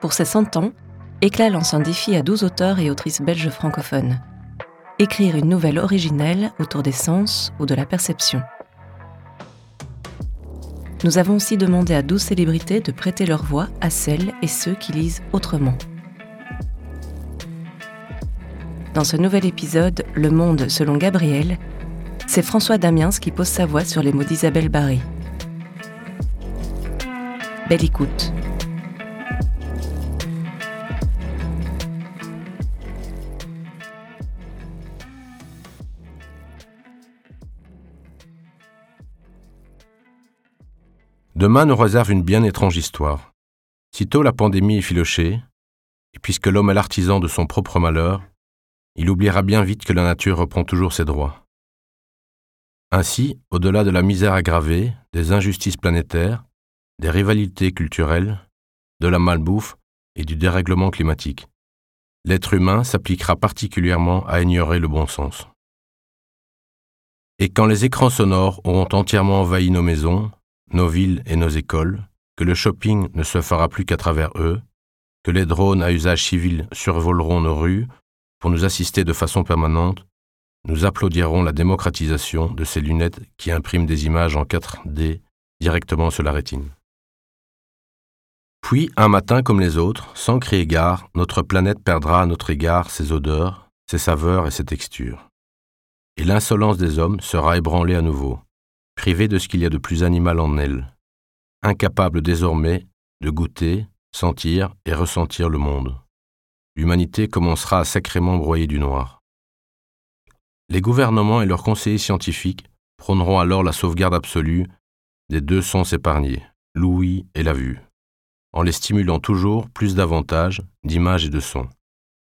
Pour ses 100 ans, Éclat lance un défi à 12 auteurs et autrices belges francophones. Écrire une nouvelle originelle autour des sens ou de la perception. Nous avons aussi demandé à 12 célébrités de prêter leur voix à celles et ceux qui lisent autrement. Dans ce nouvel épisode, Le Monde selon Gabriel, c'est François Damiens qui pose sa voix sur les mots d'Isabelle Barry. Belle écoute. Demain nous réserve une bien étrange histoire. Sitôt la pandémie est filochée, et puisque l'homme est l'artisan de son propre malheur, il oubliera bien vite que la nature reprend toujours ses droits. Ainsi, au-delà de la misère aggravée, des injustices planétaires, des rivalités culturelles, de la malbouffe et du dérèglement climatique, l'être humain s'appliquera particulièrement à ignorer le bon sens. Et quand les écrans sonores auront entièrement envahi nos maisons, nos villes et nos écoles, que le shopping ne se fera plus qu'à travers eux, que les drones à usage civil survoleront nos rues pour nous assister de façon permanente, nous applaudirons la démocratisation de ces lunettes qui impriment des images en 4D directement sur la rétine. Puis, un matin comme les autres, sans crier gare, notre planète perdra à notre égard ses odeurs, ses saveurs et ses textures. Et l'insolence des hommes sera ébranlée à nouveau, privée de ce qu'il y a de plus animal en elle, incapable désormais de goûter, sentir et ressentir le monde. L'humanité commencera à sacrément broyer du noir. Les gouvernements et leurs conseillers scientifiques prôneront alors la sauvegarde absolue des deux sens épargnés, l'ouïe et la vue, en les stimulant toujours plus davantage d'images et de sons,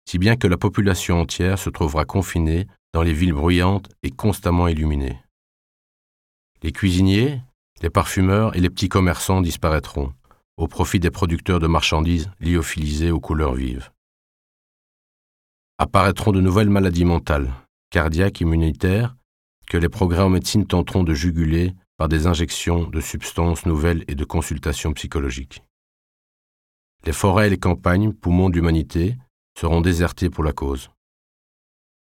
si bien que la population entière se trouvera confinée dans les villes bruyantes et constamment illuminées. Les cuisiniers, les parfumeurs et les petits commerçants disparaîtront, au profit des producteurs de marchandises lyophilisées aux couleurs vives. Apparaîtront de nouvelles maladies mentales, cardiaques, immunitaires, que les progrès en médecine tenteront de juguler par des injections de substances nouvelles et de consultations psychologiques. Les forêts et les campagnes, poumons de l'humanité, seront désertées pour la cause.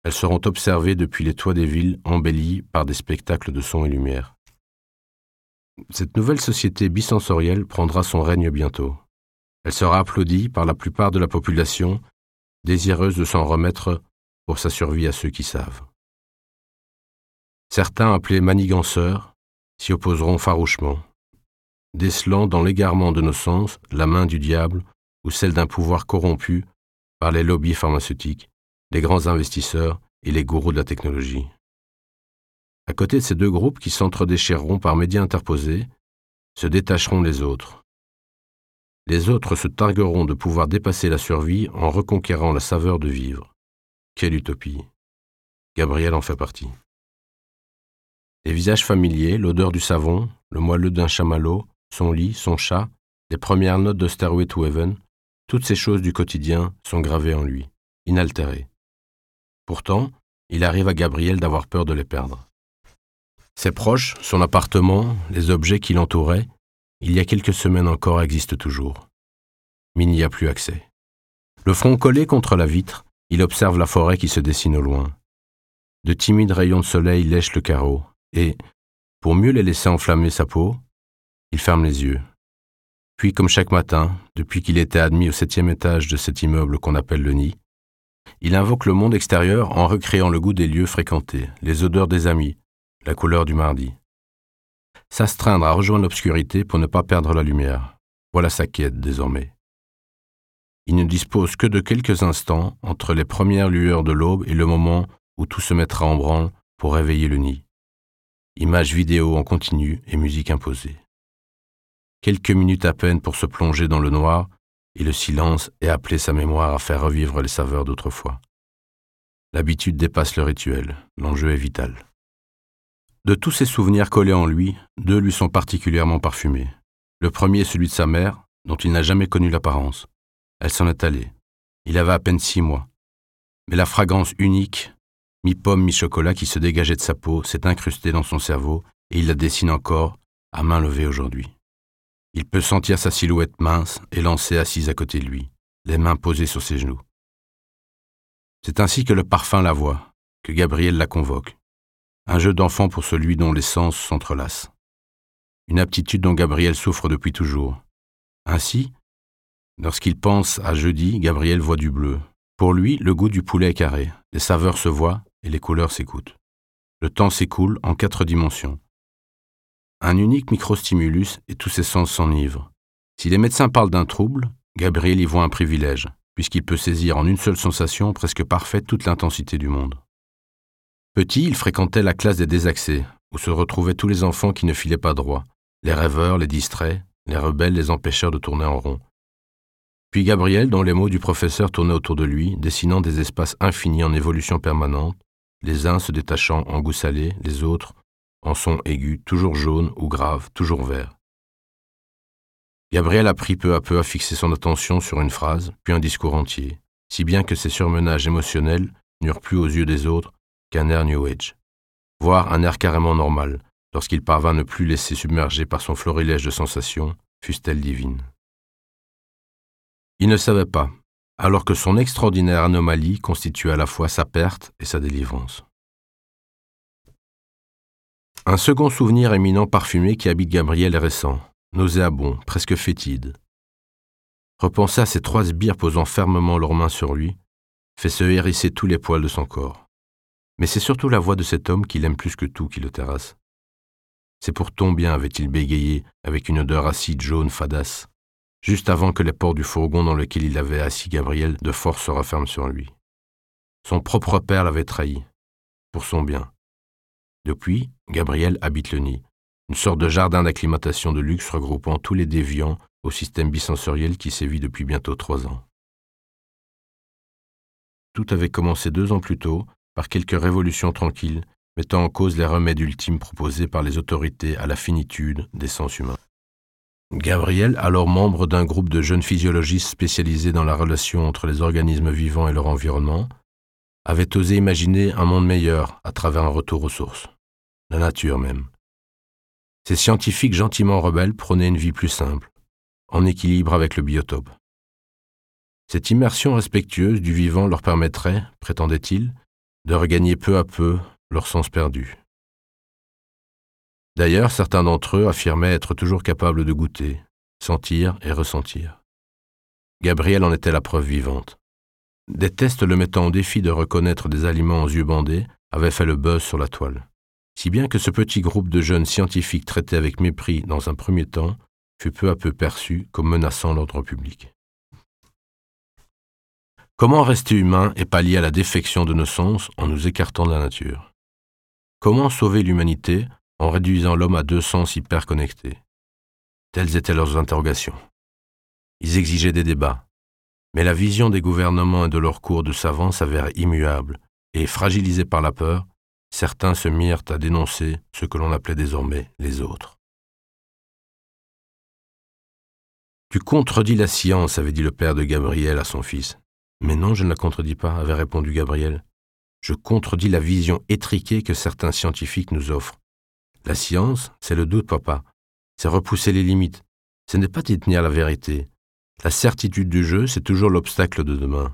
Elles seront observées depuis les toits des villes embellies par des spectacles de son et lumière. Cette nouvelle société bisensorielle prendra son règne bientôt. Elle sera applaudie par la plupart de la population, désireuse de s'en remettre pour sa survie à ceux qui savent. Certains appelés maniganceurs s'y opposeront farouchement, décelant dans l'égarement de nos sens la main du diable ou celle d'un pouvoir corrompu par les lobbies pharmaceutiques, les grands investisseurs et les gourous de la technologie. À côté de ces deux groupes qui s'entredéchireront par médias interposés, se détacheront les autres. Les autres se targueront de pouvoir dépasser la survie en reconquérant la saveur de vivre. Quelle utopie. Gabriel en fait partie. Les visages familiers, l'odeur du savon, le moelleux d'un chamallow, son lit, son chat, les premières notes de Stairway to Heaven, toutes ces choses du quotidien sont gravées en lui, inaltérées. Pourtant, il arrive à Gabriel d'avoir peur de les perdre. Ses proches, son appartement, les objets qui l'entouraient, il y a quelques semaines encore existent toujours. Mais il n'y a plus accès. Le front collé contre la vitre, il observe la forêt qui se dessine au loin. De timides rayons de soleil lèchent le carreau, et, pour mieux les laisser enflammer sa peau, il ferme les yeux. Puis, comme chaque matin, depuis qu'il était admis au septième étage de cet immeuble qu'on appelle le nid, il invoque le monde extérieur en recréant le goût des lieux fréquentés, les odeurs des amis, la couleur du mardi. S'astreindre à rejoindre l'obscurité pour ne pas perdre la lumière. Voilà sa quête désormais. Il ne dispose que de quelques instants entre les premières lueurs de l'aube et le moment où tout se mettra en branle pour réveiller le nid. Images vidéo en continu et musique imposée. Quelques minutes à peine pour se plonger dans le noir et le silence et appeler sa mémoire à faire revivre les saveurs d'autrefois. L'habitude dépasse le rituel, l'enjeu est vital. De tous ces souvenirs collés en lui, deux lui sont particulièrement parfumés. Le premier est celui de sa mère, dont il n'a jamais connu l'apparence. Elle s'en est allée. Il avait à peine six mois. Mais la fragrance unique, mi-pomme, mi-chocolat qui se dégageait de sa peau, s'est incrustée dans son cerveau et il la dessine encore, à main levée aujourd'hui. Il peut sentir sa silhouette mince élancée assise à côté de lui, les mains posées sur ses genoux. C'est ainsi que le parfum la voit, que Gabriel la convoque. Un jeu d'enfant pour celui dont les sens s'entrelacent. Une aptitude dont Gabriel souffre depuis toujours. Ainsi, lorsqu'il pense à jeudi, Gabriel voit du bleu. Pour lui, le goût du poulet est carré, les saveurs se voient et les couleurs s'écoutent. Le temps s'écoule en quatre dimensions. Un unique microstimulus et tous ses sens s'enivrent. Si les médecins parlent d'un trouble, Gabriel y voit un privilège, puisqu'il peut saisir en une seule sensation presque parfaite toute l'intensité du monde. Petit, il fréquentait la classe des désaxés, où se retrouvaient tous les enfants qui ne filaient pas droit, les rêveurs, les distraits, les rebelles, les empêcheurs de tourner en rond. Puis Gabriel, dont les mots du professeur tournaient autour de lui, dessinant des espaces infinis en évolution permanente, les uns se détachant en goût salé, les autres en son aigu, toujours jaune ou grave, toujours vert. Gabriel apprit peu à peu à fixer son attention sur une phrase, puis un discours entier, si bien que ses surmenages émotionnels n'eurent plus aux yeux des autres qu'un air New Age, voire un air carrément normal, lorsqu'il parvint à ne plus laisser submerger par son florilège de sensations, fussent-elles divines. Il ne savait pas, alors que son extraordinaire anomalie constituait à la fois sa perte et sa délivrance. Un second souvenir éminent parfumé qui habite Gabriel est récent, nauséabond, presque fétide. Repenser à ces trois sbires posant fermement leurs mains sur lui fait se hérisser tous les poils de son corps. Mais c'est surtout la voix de cet homme qu'il aime plus que tout qui le terrasse. C'est pour ton bien, avait-il bégayé, avec une odeur acide jaune fadasse, juste avant que les portes du fourgon dans lequel il avait assis Gabriel de force se referment sur lui. Son propre père l'avait trahi, pour son bien. Depuis, Gabriel habite le nid, une sorte de jardin d'acclimatation de luxe regroupant tous les déviants au système bisensoriel qui sévit depuis bientôt trois ans. Tout avait commencé deux ans plus tôt par quelques révolutions tranquilles mettant en cause les remèdes ultimes proposés par les autorités à la finitude des sens humains. Gabriel, alors membre d'un groupe de jeunes physiologistes spécialisés dans la relation entre les organismes vivants et leur environnement, avait osé imaginer un monde meilleur à travers un retour aux sources, la nature même. Ces scientifiques gentiment rebelles prônaient une vie plus simple, en équilibre avec le biotope. Cette immersion respectueuse du vivant leur permettrait, prétendait-il, de regagner peu à peu leur sens perdu. D'ailleurs, certains d'entre eux affirmaient être toujours capables de goûter, sentir et ressentir. Gabriel en était la preuve vivante. Des tests le mettant au défi de reconnaître des aliments aux yeux bandés avaient fait le buzz sur la toile, si bien que ce petit groupe de jeunes scientifiques traités avec mépris dans un premier temps fut peu à peu perçu comme menaçant l'ordre public. Comment rester humain et pallier à la défection de nos sens en nous écartant de la nature? Comment sauver l'humanité en réduisant l'homme à deux sens hyper connectés Telles étaient leurs interrogations. Ils exigeaient des débats, mais la vision des gouvernements et de leurs cours de savants s'avère immuable, et fragilisés par la peur, certains se mirent à dénoncer ce que l'on appelait désormais les autres. Tu contredis la science, avait dit le père de Gabriel à son fils. Mais non, je ne la contredis pas, avait répondu Gabriel. Je contredis la vision étriquée que certains scientifiques nous offrent. La science, c'est le doute, papa. C'est repousser les limites. Ce n'est pas détenir la vérité, la certitude du jeu, c'est toujours l'obstacle de demain.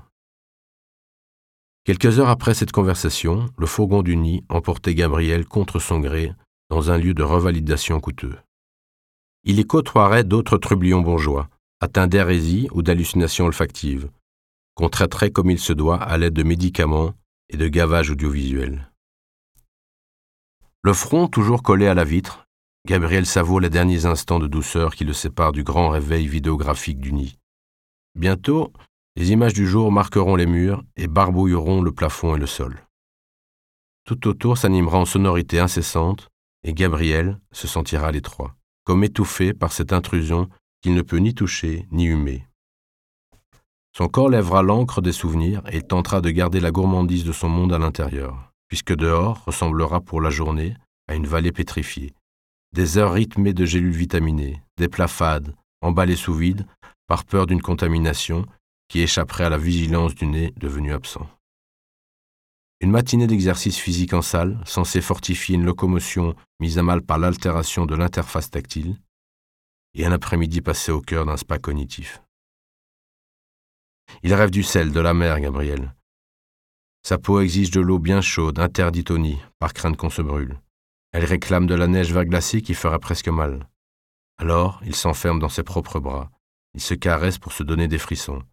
Quelques heures après cette conversation, le fourgon du nid emportait Gabriel contre son gré dans un lieu de revalidation coûteux. Il y côtoierait d'autres trublions bourgeois, atteints d'hérésie ou d'hallucinations olfactives, qu'on traiterait comme il se doit à l'aide de médicaments et de gavage audiovisuel. Le front toujours collé à la vitre, Gabriel savoure les derniers instants de douceur qui le séparent du grand réveil vidéographique du nid. Bientôt, les images du jour marqueront les murs et barbouilleront le plafond et le sol. Tout autour s'animera en sonorité incessante, et Gabriel se sentira à l'étroit, comme étouffé par cette intrusion qu'il ne peut ni toucher ni humer. Son corps lèvera l'encre des souvenirs et tentera de garder la gourmandise de son monde à l'intérieur, puisque dehors ressemblera pour la journée à une vallée pétrifiée. Des heures rythmées de gélules vitaminées, des plats fades, emballés sous vide par peur d'une contamination qui échapperait à la vigilance du nez devenu absent. Une matinée d'exercice physique en salle, censée fortifier une locomotion mise à mal par l'altération de l'interface tactile, et un après-midi passé au cœur d'un spa cognitif. Il rêve du sel, de la mer, Gabriel. Sa peau exige de l'eau bien chaude, interdite au nid, par crainte qu'on se brûle. Elle réclame de la neige verglacée qui fera presque mal. Alors, il s'enferme dans ses propres bras. Il se caresse pour se donner des frissons,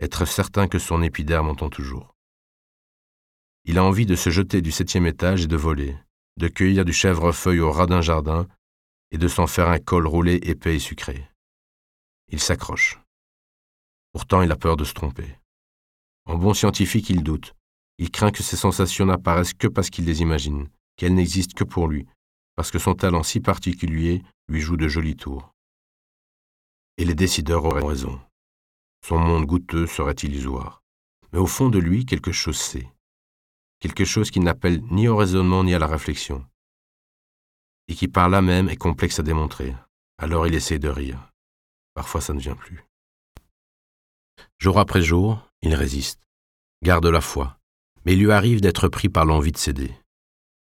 être certain que son épiderme entend toujours. Il a envie de se jeter du septième étage et de voler, de cueillir du chèvrefeuille au ras d'un jardin et de s'en faire un col roulé épais et sucré. Il s'accroche. Pourtant, il a peur de se tromper. En bon scientifique, il doute. Il craint que ses sensations n'apparaissent que parce qu'il les imagine, qu'elles n'existent que pour lui, parce que son talent si particulier lui joue de jolis tours. Et les décideurs auraient raison. Son monde goûteux serait illusoire. Mais au fond de lui, quelque chose sait. Quelque chose qui n'appelle ni au raisonnement ni à la réflexion. Et qui par là même est complexe à démontrer. Alors il essaie de rire. Parfois ça ne vient plus. Jour après jour, il résiste, garde la foi, mais il lui arrive d'être pris par l'envie de céder.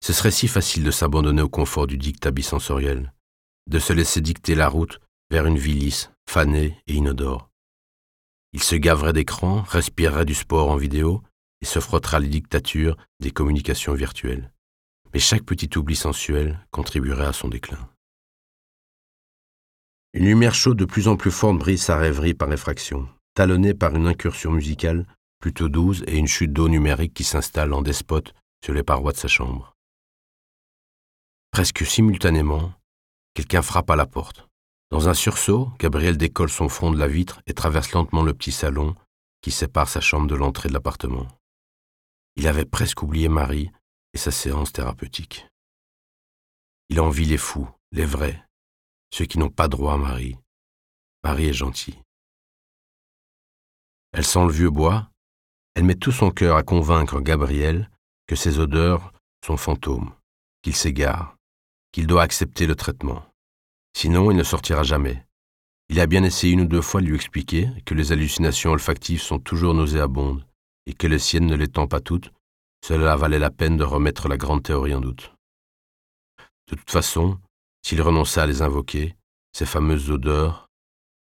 Ce serait si facile de s'abandonner au confort du dictat bisensoriel, de se laisser dicter la route vers une vie lisse, fanée et inodore. Il se gaverait d'écran, respirerait du sport en vidéo et se frottera les dictatures des communications virtuelles. Mais chaque petit oubli sensuel contribuerait à son déclin. Une lumière chaude de plus en plus forte brise sa rêverie par effraction, talonnée par une incursion musicale plutôt douce et une chute d'eau numérique qui s'installe en despote sur les parois de sa chambre. Presque simultanément, quelqu'un frappe à la porte. Dans un sursaut, Gabriel décolle son front de la vitre et traverse lentement le petit salon qui sépare sa chambre de l'entrée de l'appartement. Il avait presque oublié Marie et sa séance thérapeutique. Il envie les fous, les vrais, ceux qui n'ont pas droit à Marie. Marie est gentille. Elle sent le vieux bois, elle met tout son cœur à convaincre Gabriel que ses odeurs sont fantômes, qu'il s'égare, qu'il doit accepter le traitement. Sinon, il ne sortira jamais. Il a bien essayé une ou deux fois de lui expliquer que les hallucinations olfactives sont toujours nauséabondes, et que les siennes ne l'étant pas toutes, cela valait la peine de remettre la grande théorie en doute. De toute façon, s'il renonçait à les invoquer, ces fameuses odeurs,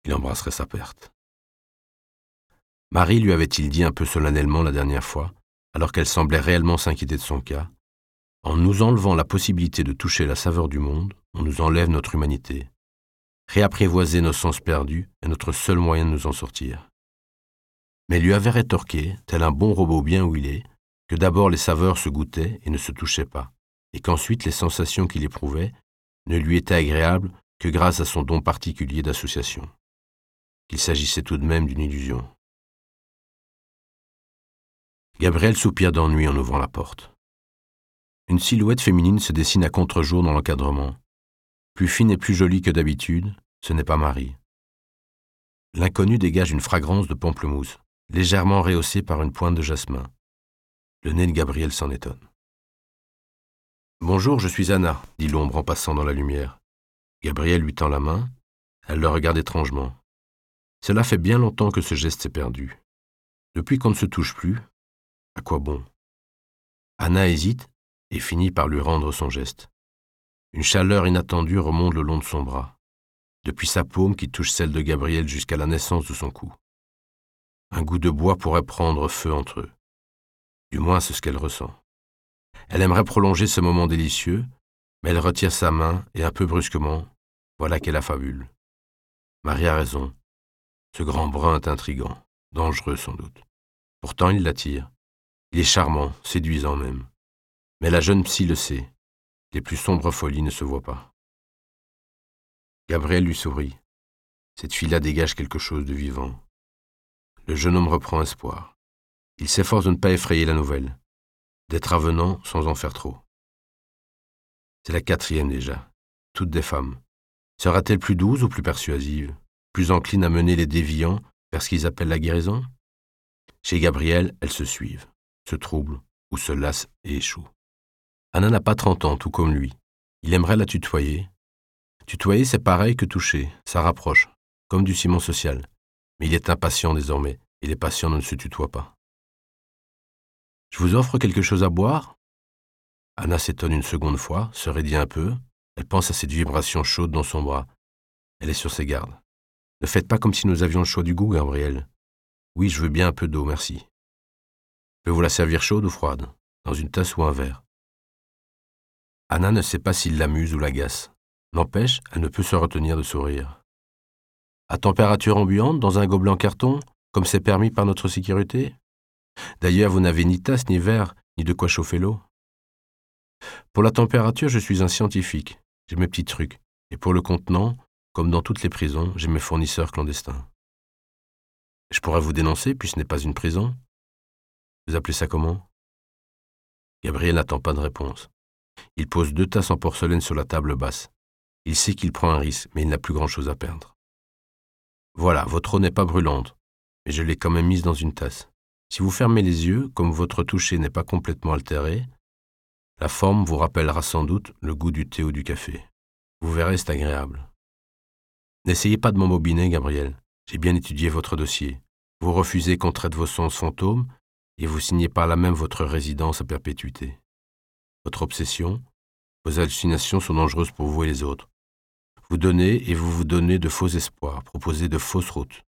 il embrasserait sa perte. Marie lui avait-il dit un peu solennellement la dernière fois, alors qu'elle semblait réellement s'inquiéter de son cas, en nous enlevant la possibilité de toucher la saveur du monde, on nous enlève notre humanité. Réapprivoiser nos sens perdus est notre seul moyen de nous en sortir. Mais lui avait rétorqué, tel un bon robot bien où il est, que d'abord les saveurs se goûtaient et ne se touchaient pas, et qu'ensuite les sensations qu'il éprouvait ne lui étaient agréables que grâce à son don particulier d'association, qu'il s'agissait tout de même d'une illusion. Gabriel soupire d'ennui en ouvrant la porte. Une silhouette féminine se dessine à contre-jour dans l'encadrement. Plus fine et plus jolie que d'habitude, ce n'est pas Marie. L'inconnu dégage une fragrance de pamplemousse, légèrement rehaussée par une pointe de jasmin. Le nez de Gabriel s'en étonne. Bonjour, je suis Anna, dit l'ombre en passant dans la lumière. Gabriel lui tend la main. Elle le regarde étrangement. Cela fait bien longtemps que ce geste s'est perdu. Depuis qu'on ne se touche plus, à quoi bon? Anna hésite, et finit par lui rendre son geste. Une chaleur inattendue remonte le long de son bras, depuis sa paume qui touche celle de Gabriel jusqu'à la naissance de son cou. Un goût de bois pourrait prendre feu entre eux. Du moins, c'est ce qu'elle ressent. Elle aimerait prolonger ce moment délicieux, mais elle retire sa main et un peu brusquement, voilà qu'elle affabule. Marie a raison. Ce grand brun est intrigant, dangereux sans doute. Pourtant, il l'attire. Il est charmant, séduisant même. Mais la jeune psy le sait. Les plus sombres folies ne se voient pas. Gabriel lui sourit. Cette fille-là dégage quelque chose de vivant. Le jeune homme reprend espoir. Il s'efforce de ne pas effrayer la nouvelle, d'être avenant sans en faire trop. C'est la quatrième déjà, toutes des femmes. Sera-t-elle plus douce ou plus persuasive, plus encline à mener les déviants vers ce qu'ils appellent la guérison? Chez Gabriel, elles se suivent, se troublent ou se lassent et échouent. Anna n'a pas trente ans, tout comme lui. Il aimerait la tutoyer. Tutoyer, c'est pareil que toucher, ça rapproche, comme du ciment social. Mais il est impatient désormais, et les patients ne se tutoient pas. Je vous offre quelque chose à boire? Anna s'étonne une seconde fois, se raidit un peu, elle pense à cette vibration chaude dans son bras. Elle est sur ses gardes. Ne faites pas comme si nous avions le choix du goût, Gabriel. Oui, je veux bien un peu d'eau, merci. Je peux vous la servir chaude ou froide, dans une tasse ou un verre? Anna ne sait pas s'il l'amuse ou l'agace. N'empêche, elle ne peut se retenir de sourire. À température ambiante, dans un gobelet en carton, comme c'est permis par notre sécurité? D'ailleurs, vous n'avez ni tasse, ni verre, ni de quoi chauffer l'eau. Pour la température, je suis un scientifique. J'ai mes petits trucs. Et pour le contenant, comme dans toutes les prisons, j'ai mes fournisseurs clandestins. Je pourrais vous dénoncer, puis ce n'est pas une prison. Vous appelez ça comment? Gabriel n'attend pas de réponse. Il pose deux tasses en porcelaine sur la table basse. Il sait qu'il prend un risque, mais il n'a plus grand-chose à perdre. Voilà, votre eau n'est pas brûlante, mais je l'ai quand même mise dans une tasse. Si vous fermez les yeux, comme votre toucher n'est pas complètement altéré, la forme vous rappellera sans doute le goût du thé ou du café. Vous verrez, c'est agréable. N'essayez pas de m'embobiner, Gabriel. J'ai bien étudié votre dossier. Vous refusez qu'on traite vos sens fantômes et vous signez par là même votre résidence à perpétuité. Votre obsession, vos hallucinations sont dangereuses pour vous et les autres. Vous donnez et vous vous donnez de faux espoirs, proposez de fausses routes.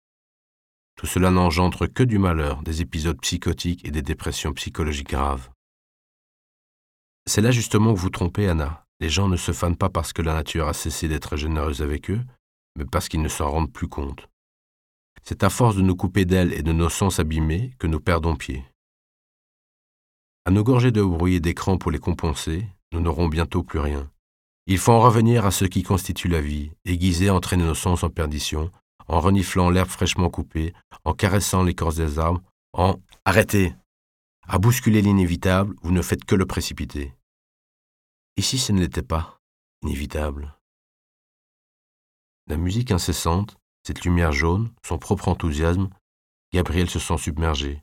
Tout cela n'engendre que du malheur, des épisodes psychotiques et des dépressions psychologiques graves. C'est là justement que vous trompez, Anna. Les gens ne se fanent pas parce que la nature a cessé d'être généreuse avec eux, mais parce qu'ils ne s'en rendent plus compte. C'est à force de nous couper d'elle et de nos sens abîmés que nous perdons pied. À nous gorger de bruit et d'écran pour les compenser, nous n'aurons bientôt plus rien. Il faut en revenir à ce qui constitue la vie, aiguiser, entraîner nos sens en perdition, en reniflant l'herbe fraîchement coupée, en caressant l'écorce des arbres, en Arrêtez À bousculer l'inévitable, vous ne faites que le précipiter. Ici, ce ne l'était pas, inévitable? La musique incessante, cette lumière jaune, son propre enthousiasme, Gabriel se sent submergé.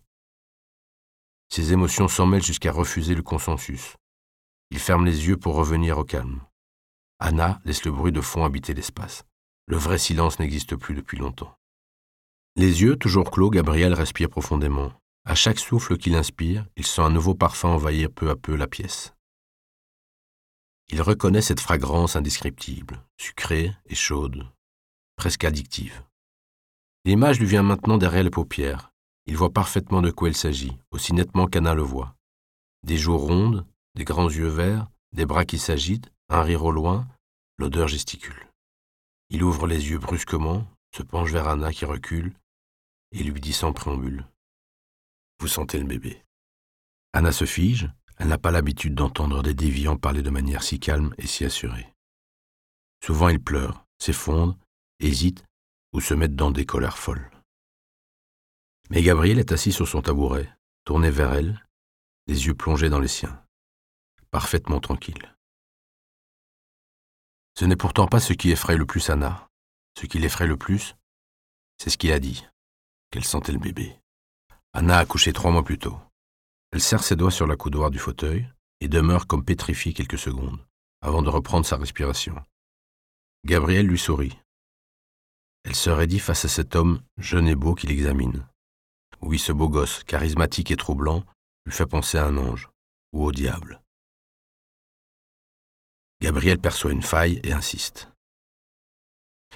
Ses émotions s'en mêlent jusqu'à refuser le consensus. Il ferme les yeux pour revenir au calme. Anna laisse le bruit de fond habiter l'espace. Le vrai silence n'existe plus depuis longtemps. Les yeux toujours clos, Gabriel respire profondément. À chaque souffle qu'il inspire, il sent un nouveau parfum envahir peu à peu la pièce. Il reconnaît cette fragrance indescriptible, sucrée et chaude, presque addictive. L'image lui vient maintenant derrière les paupières. Il voit parfaitement de quoi il s'agit, aussi nettement qu'Anna le voit. Des joues rondes, des grands yeux verts, des bras qui s'agitent, un rire au loin, l'odeur gesticule. Il ouvre les yeux brusquement, se penche vers Anna qui recule, et lui dit sans préambule Vous sentez le bébé. Anna se fige, elle n'a pas l'habitude d'entendre des déviants parler de manière si calme et si assurée. Souvent ils pleurent, s'effondrent, hésitent ou se mettent dans des colères folles. Mais Gabriel est assis sur son tabouret, tourné vers elle, les yeux plongés dans les siens, parfaitement tranquille. Ce n'est pourtant pas ce qui effraie le plus Anna. Ce qui l'effraie le plus, c'est ce qu'il a dit, qu'elle sentait le bébé. Anna a couché trois mois plus tôt. Elle serre ses doigts sur la coudoir du fauteuil et demeure comme pétrifiée quelques secondes, avant de reprendre sa respiration. Gabriel lui sourit. Elle se raidit face à cet homme jeune et beau qui l'examine. Oui, ce beau gosse, charismatique et troublant, lui fait penser à un ange, ou au diable. Gabriel perçoit une faille et insiste.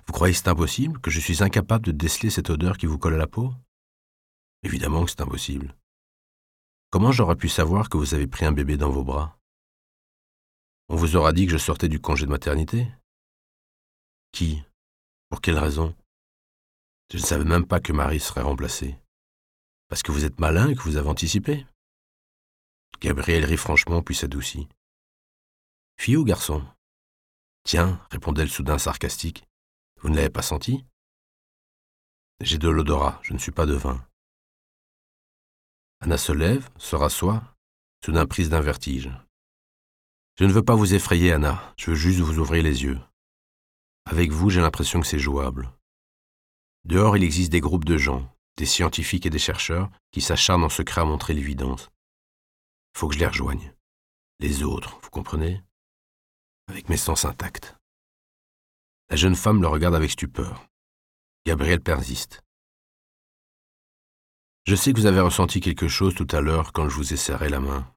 Vous croyez c'est impossible, que je suis incapable de déceler cette odeur qui vous colle à la peau? Évidemment que c'est impossible. Comment j'aurais pu savoir que vous avez pris un bébé dans vos bras? On vous aura dit que je sortais du congé de maternité? Qui? Pour quelle raison? Je ne savais même pas que Marie serait remplacée. Parce que vous êtes malin et que vous avez anticipé Gabriel rit franchement puis s'adoucit. Fille ou garçon? Tiens, répondait-elle soudain sarcastique, vous ne l'avez pas senti? J'ai de l'odorat, je ne suis pas de vin. Anna se lève, se rassoit, soudain prise d'un vertige. Je ne veux pas vous effrayer, Anna, je veux juste vous ouvrir les yeux. Avec vous, j'ai l'impression que c'est jouable. Dehors, il existe des groupes de gens, des scientifiques et des chercheurs, qui s'acharnent en secret à montrer l'évidence. Faut que je les rejoigne. Les autres, vous comprenez? Avec mes sens intacts. La jeune femme le regarde avec stupeur. Gabriel persiste. Je sais que vous avez ressenti quelque chose tout à l'heure quand je vous ai serré la main.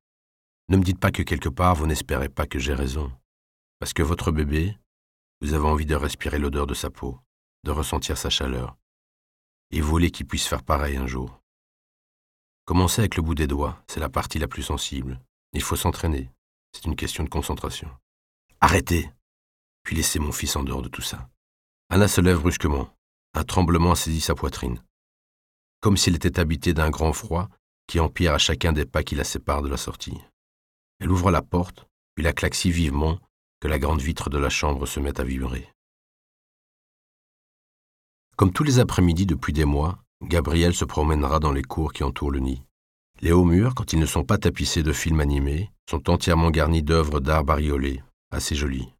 Ne me dites pas que quelque part vous n'espérez pas que j'ai raison. Parce que votre bébé, vous avez envie de respirer l'odeur de sa peau. de ressentir sa chaleur. Et voulait qu'il puisse faire pareil un jour. Commencez avec le bout des doigts, c'est la partie la plus sensible. Il faut s'entraîner, c'est une question de concentration. Arrêtez Puis laissez mon fils en dehors de tout ça. Anna se lève brusquement. Un tremblement saisit sa poitrine. Comme s'il était habité d'un grand froid qui empire à chacun des pas qui la séparent de la sortie. Elle ouvre la porte, puis la claque si vivement que la grande vitre de la chambre se met à vibrer. Comme tous les après-midi depuis des mois, Gabriel se promènera dans les cours qui entourent le nid. Les hauts murs, quand ils ne sont pas tapissés de films animés, sont entièrement garnis d'œuvres d'art bariolées, assez jolies.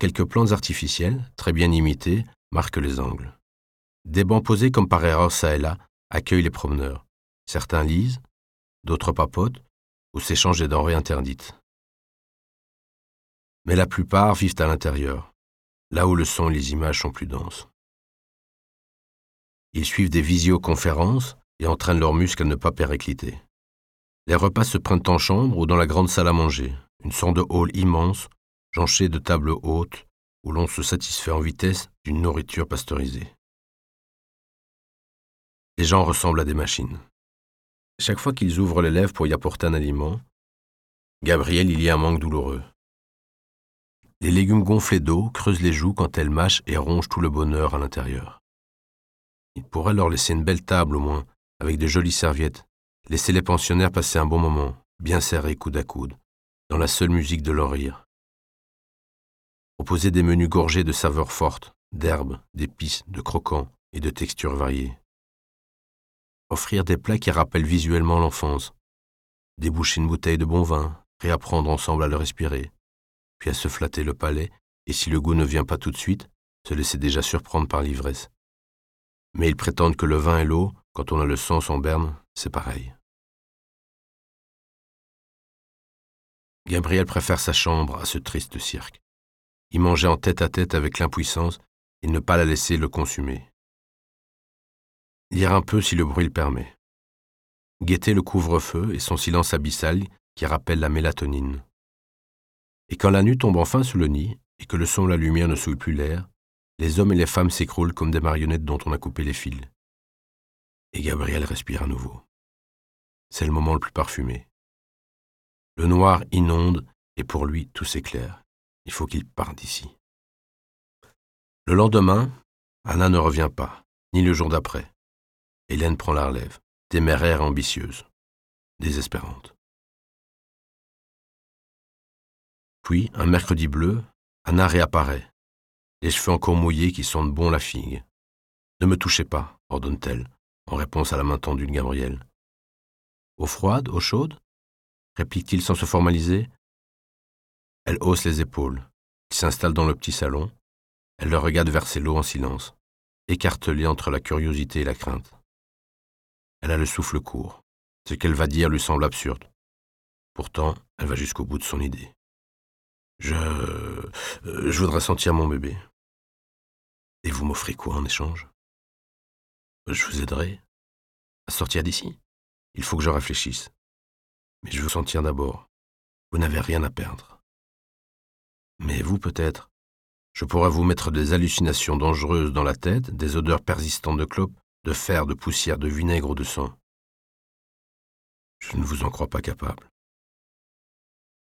Quelques plantes artificielles, très bien imitées, marquent les angles. Des bancs posés comme par erreur çà et là accueillent les promeneurs. Certains lisent, d'autres papotent ou s'échangent des denrées interdites. Mais la plupart vivent à l'intérieur, là où le son et les images sont plus denses. Ils suivent des visioconférences et entraînent leurs muscles à ne pas péricliter. Les repas se prennent en chambre ou dans la grande salle à manger, une sorte de hall immense, jonché de tables hautes, où l'on se satisfait en vitesse d'une nourriture pasteurisée. Les gens ressemblent à des machines. Chaque fois qu'ils ouvrent les lèvres pour y apporter un aliment, Gabriel, il y a un manque douloureux. Les légumes gonflés d'eau creusent les joues quand elles mâchent et rongent tout le bonheur à l'intérieur. Il pourrait leur laisser une belle table au moins, avec de jolies serviettes, laisser les pensionnaires passer un bon moment, bien serrés coude à coude, dans la seule musique de leur rire. Proposer des menus gorgés de saveurs fortes, d'herbes, d'épices, de croquants et de textures variées. Offrir des plats qui rappellent visuellement l'enfance. Déboucher une bouteille de bon vin, réapprendre ensemble à le respirer, puis à se flatter le palais, et si le goût ne vient pas tout de suite, se laisser déjà surprendre par l'ivresse mais ils prétendent que le vin et l'eau, quand on a le sens en berne, c'est pareil. Gabriel préfère sa chambre à ce triste cirque. Y manger en tête à tête avec l'impuissance et ne pas la laisser le consumer. Lire un peu si le bruit le permet. Guetter le couvre-feu et son silence abyssal qui rappelle la mélatonine. Et quand la nuit tombe enfin sous le nid et que le son et la lumière ne souillent plus l'air, les hommes et les femmes s'écroulent comme des marionnettes dont on a coupé les fils. Et Gabriel respire à nouveau. C'est le moment le plus parfumé. Le noir inonde et pour lui tout s'éclaire. Il faut qu'il parte d'ici. Le lendemain, Anna ne revient pas, ni le jour d'après. Hélène prend la relève, téméraire et ambitieuse, désespérante. Puis, un mercredi bleu, Anna réapparaît, les cheveux encore mouillés qui sentent bon la figue. Ne me touchez pas, ordonne-t-elle, en réponse à la main tendue de Gabriel. Eau froide, eau chaude? réplique-t-il sans se formaliser. Elle hausse les épaules. Il s'installe dans le petit salon. Elle le regarde verser l'eau en silence, écartelée entre la curiosité et la crainte. Elle a le souffle court. Ce qu'elle va dire lui semble absurde. Pourtant, elle va jusqu'au bout de son idée. Je. Euh, je voudrais sentir mon bébé. Et vous m'offrez quoi en échange? Je vous aiderai à sortir d'ici. Il faut que je réfléchisse. Mais je veux sentir d'abord. Vous n'avez rien à perdre. Mais vous peut-être. Je pourrais vous mettre des hallucinations dangereuses dans la tête, des odeurs persistantes de clopes, de fer, de poussière, de vinaigre ou de sang. Je ne vous en crois pas capable.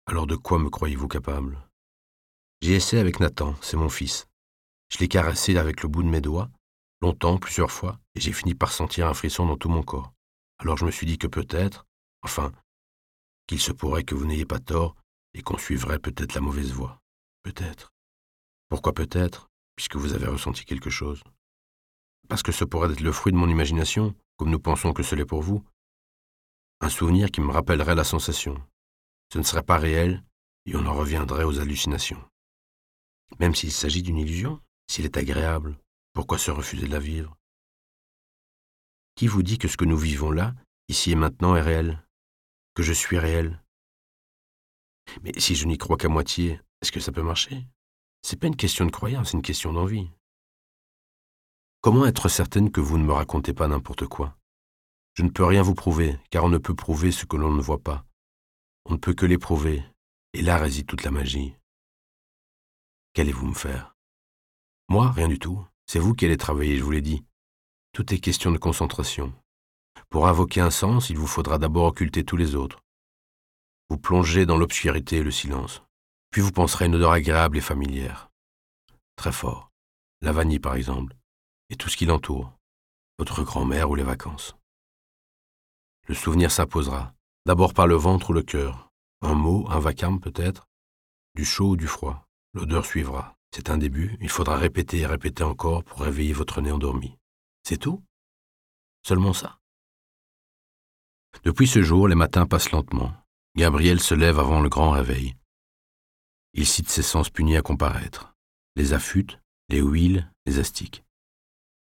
Alors de quoi me croyez-vous capable? J'ai essayé avec Nathan, c'est mon fils. Je l'ai caressé avec le bout de mes doigts, longtemps, plusieurs fois, et j'ai fini par sentir un frisson dans tout mon corps. Alors je me suis dit que peut-être, enfin, qu'il se pourrait que vous n'ayez pas tort et qu'on suivrait peut-être la mauvaise voie. Peut-être. Pourquoi peut-être, puisque vous avez ressenti quelque chose Parce que ce pourrait être le fruit de mon imagination, comme nous pensons que ce l'est pour vous. Un souvenir qui me rappellerait la sensation, ce ne serait pas réel et on en reviendrait aux hallucinations. Même s'il s'agit d'une illusion, s'il est agréable, pourquoi se refuser de la vivre? Qui vous dit que ce que nous vivons là, ici et maintenant, est réel? Que je suis réel? Mais si je n'y crois qu'à moitié, est-ce que ça peut marcher? C'est pas une question de croyance, c'est une question d'envie. Comment être certaine que vous ne me racontez pas n'importe quoi? Je ne peux rien vous prouver, car on ne peut prouver ce que l'on ne voit pas. On ne peut que l'éprouver, et là réside toute la magie. Qu'allez-vous me faire? Moi, rien du tout. C'est vous qui allez travailler, je vous l'ai dit. Tout est question de concentration. Pour invoquer un sens, il vous faudra d'abord occulter tous les autres. Vous plongez dans l'obscurité et le silence. Puis vous penserez à une odeur agréable et familière. Très fort. La vanille, par exemple, et tout ce qui l'entoure. Votre grand-mère ou les vacances. Le souvenir s'imposera, d'abord par le ventre ou le cœur. Un mot, un vacarme peut-être, du chaud ou du froid. L'odeur suivra. C'est un début, il faudra répéter et répéter encore pour réveiller votre nez endormi. C'est tout? Seulement ça? Depuis ce jour, les matins passent lentement. Gabriel se lève avant le grand réveil. Il cite ses sens punis à comparaître. Les affûtes, les huiles, les astiques.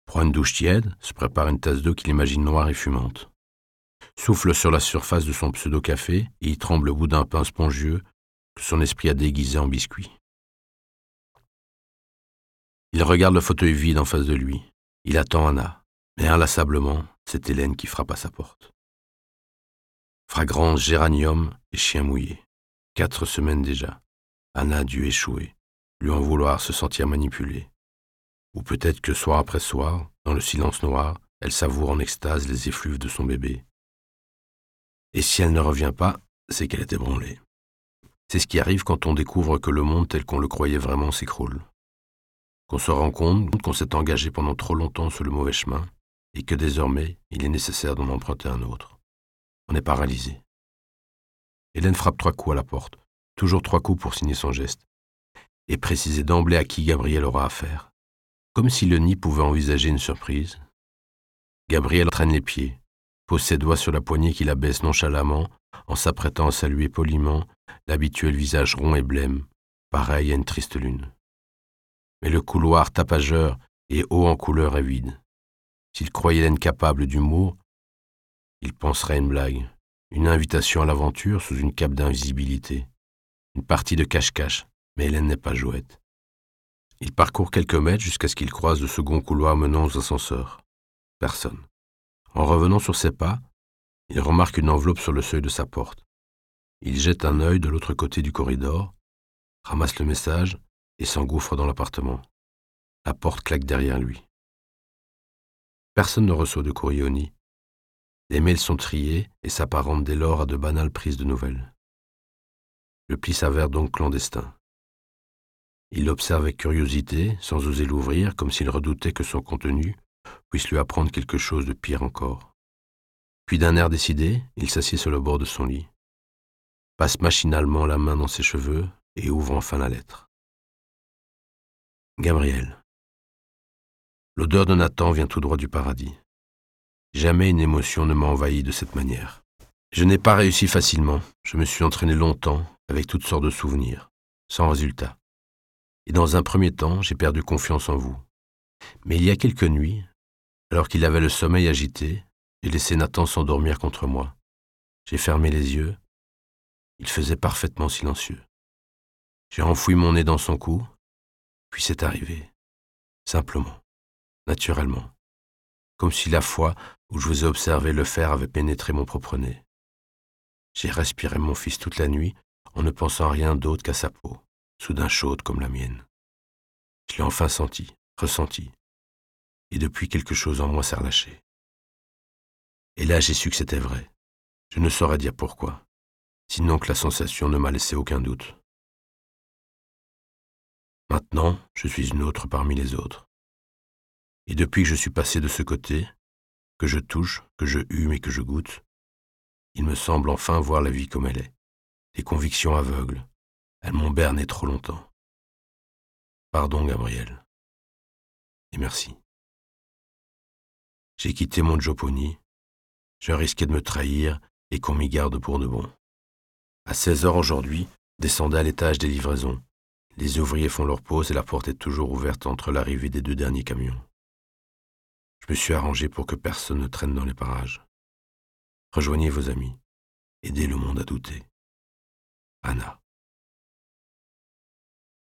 Prend une douche tiède, se prépare une tasse d'eau qu'il imagine noire et fumante. Souffle sur la surface de son pseudo-café et y tremble au bout d'un pain spongieux que son esprit a déguisé en biscuit. Il regarde le fauteuil vide en face de lui. Il attend Anna, mais inlassablement, c'est Hélène qui frappe à sa porte. Fragrance géranium et chien mouillé. Quatre semaines déjà. Anna a dû échouer, lui en vouloir se sentir manipulée. Ou peut-être que soir après soir, dans le silence noir, elle savoure en extase les effluves de son bébé. Et si elle ne revient pas, c'est qu'elle est ébranlée. C'est ce qui arrive quand on découvre que le monde tel qu'on le croyait vraiment s'écroule. Qu'on se rend compte qu'on s'est engagé pendant trop longtemps sur le mauvais chemin et que désormais il est nécessaire d'en emprunter un autre. On est paralysé. Hélène frappe trois coups à la porte, toujours trois coups pour signer son geste, et préciser d'emblée à qui Gabriel aura affaire. Comme si le nid pouvait envisager une surprise. Gabriel traîne les pieds, pose ses doigts sur la poignée qu'il abaisse nonchalamment en s'apprêtant à saluer poliment l'habituel visage rond et blême, pareil à une triste lune. Mais le couloir tapageur et haut en couleur est vide. S'il croyait Hélène capable d'humour, il penserait à une blague, une invitation à l'aventure sous une cape d'invisibilité, une partie de cache-cache, mais Hélène n'est pas jouette. Il parcourt quelques mètres jusqu'à ce qu'il croise le second couloir menant aux ascenseurs. Personne. En revenant sur ses pas, il remarque une enveloppe sur le seuil de sa porte. Il jette un œil de l'autre côté du corridor, ramasse le message et s'engouffre dans l'appartement. La porte claque derrière lui. Personne ne reçoit de courrier au. Les mails sont triés et s'apparentent dès lors à de banales prises de nouvelles. Le pli s'avère donc clandestin. Il l'observe avec curiosité, sans oser l'ouvrir, comme s'il redoutait que son contenu puisse lui apprendre quelque chose de pire encore. Puis d'un air décidé, il s'assied sur le bord de son lit, passe machinalement la main dans ses cheveux et ouvre enfin la lettre. Gabriel. L'odeur de Nathan vient tout droit du paradis. Jamais une émotion ne m'a envahi de cette manière. Je n'ai pas réussi facilement, je me suis entraîné longtemps avec toutes sortes de souvenirs, sans résultat. Et dans un premier temps, j'ai perdu confiance en vous. Mais il y a quelques nuits, alors qu'il avait le sommeil agité, j'ai laissé Nathan s'endormir contre moi. J'ai fermé les yeux. Il faisait parfaitement silencieux. J'ai enfoui mon nez dans son cou, puis c'est arrivé. Simplement, naturellement. Comme si la fois où je vous ai observé le faire avait pénétré mon propre nez. J'ai respiré mon fils toute la nuit en ne pensant rien d'autre qu'à sa peau, soudain chaude comme la mienne. Je l'ai enfin senti, ressenti, et depuis quelque chose en moi s'est relâché. Et là, j'ai su que c'était vrai. Je ne saurais dire pourquoi, sinon que la sensation ne m'a laissé aucun doute. Maintenant, je suis une autre parmi les autres. Et depuis que je suis passé de ce côté, que je touche, que je hume et que je goûte, il me semble enfin voir la vie comme elle est. Les convictions aveugles, elles m'ont berné trop longtemps. Pardon, Gabriel. Et merci. J'ai quitté mon Joponi, je risquais de me trahir et qu'on m'y garde pour de bon. À 16 heures aujourd'hui, descendez à l'étage des livraisons. Les ouvriers font leur pause et la porte est toujours ouverte entre l'arrivée des deux derniers camions. Je me suis arrangé pour que personne ne traîne dans les parages. Rejoignez vos amis. Aidez le monde à douter. Anna.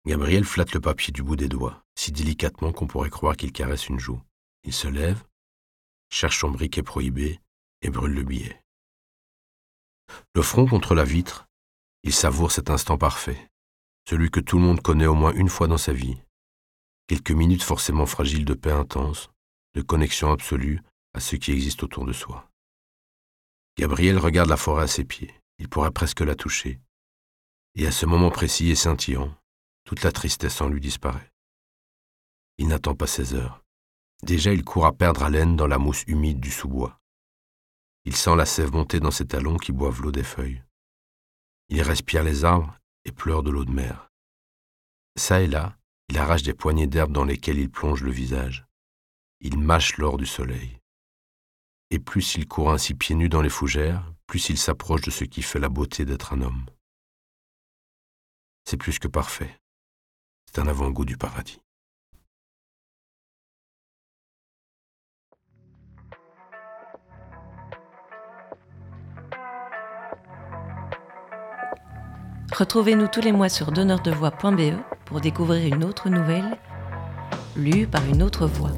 Gabriel flatte le papier du bout des doigts, si délicatement qu'on pourrait croire qu'il caresse une joue. Il se lève, cherche son briquet prohibé et brûle le billet. Le front contre la vitre, il savoure cet instant parfait, celui que tout le monde connaît au moins une fois dans sa vie. quelques minutes forcément fragiles de paix intense, de connexion absolue à ce qui existe autour de soi. Gabriel regarde la forêt à ses pieds, il pourrait presque la toucher, et à ce moment précis et scintillant, toute la tristesse en lui disparaît. Il n'attend pas ses heures. Déjà il court à perdre haleine dans la mousse humide du sous-bois. Il sent la sève monter dans ses talons qui boivent l'eau des feuilles. Il respire les arbres et pleure de l'eau de mer. Ça et là, il arrache des poignées d'herbe dans lesquelles il plonge le visage. Il mâche l'or du soleil. Et plus il court ainsi pieds nus dans les fougères, plus il s'approche de ce qui fait la beauté d'être un homme. C'est plus que parfait. C'est un avant-goût du paradis. Retrouvez-nous tous les mois sur donneurdevoix.be pour découvrir une autre nouvelle lue par une autre voix.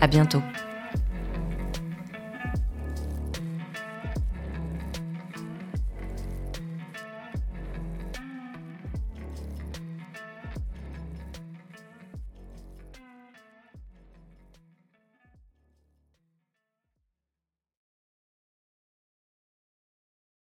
À bientôt.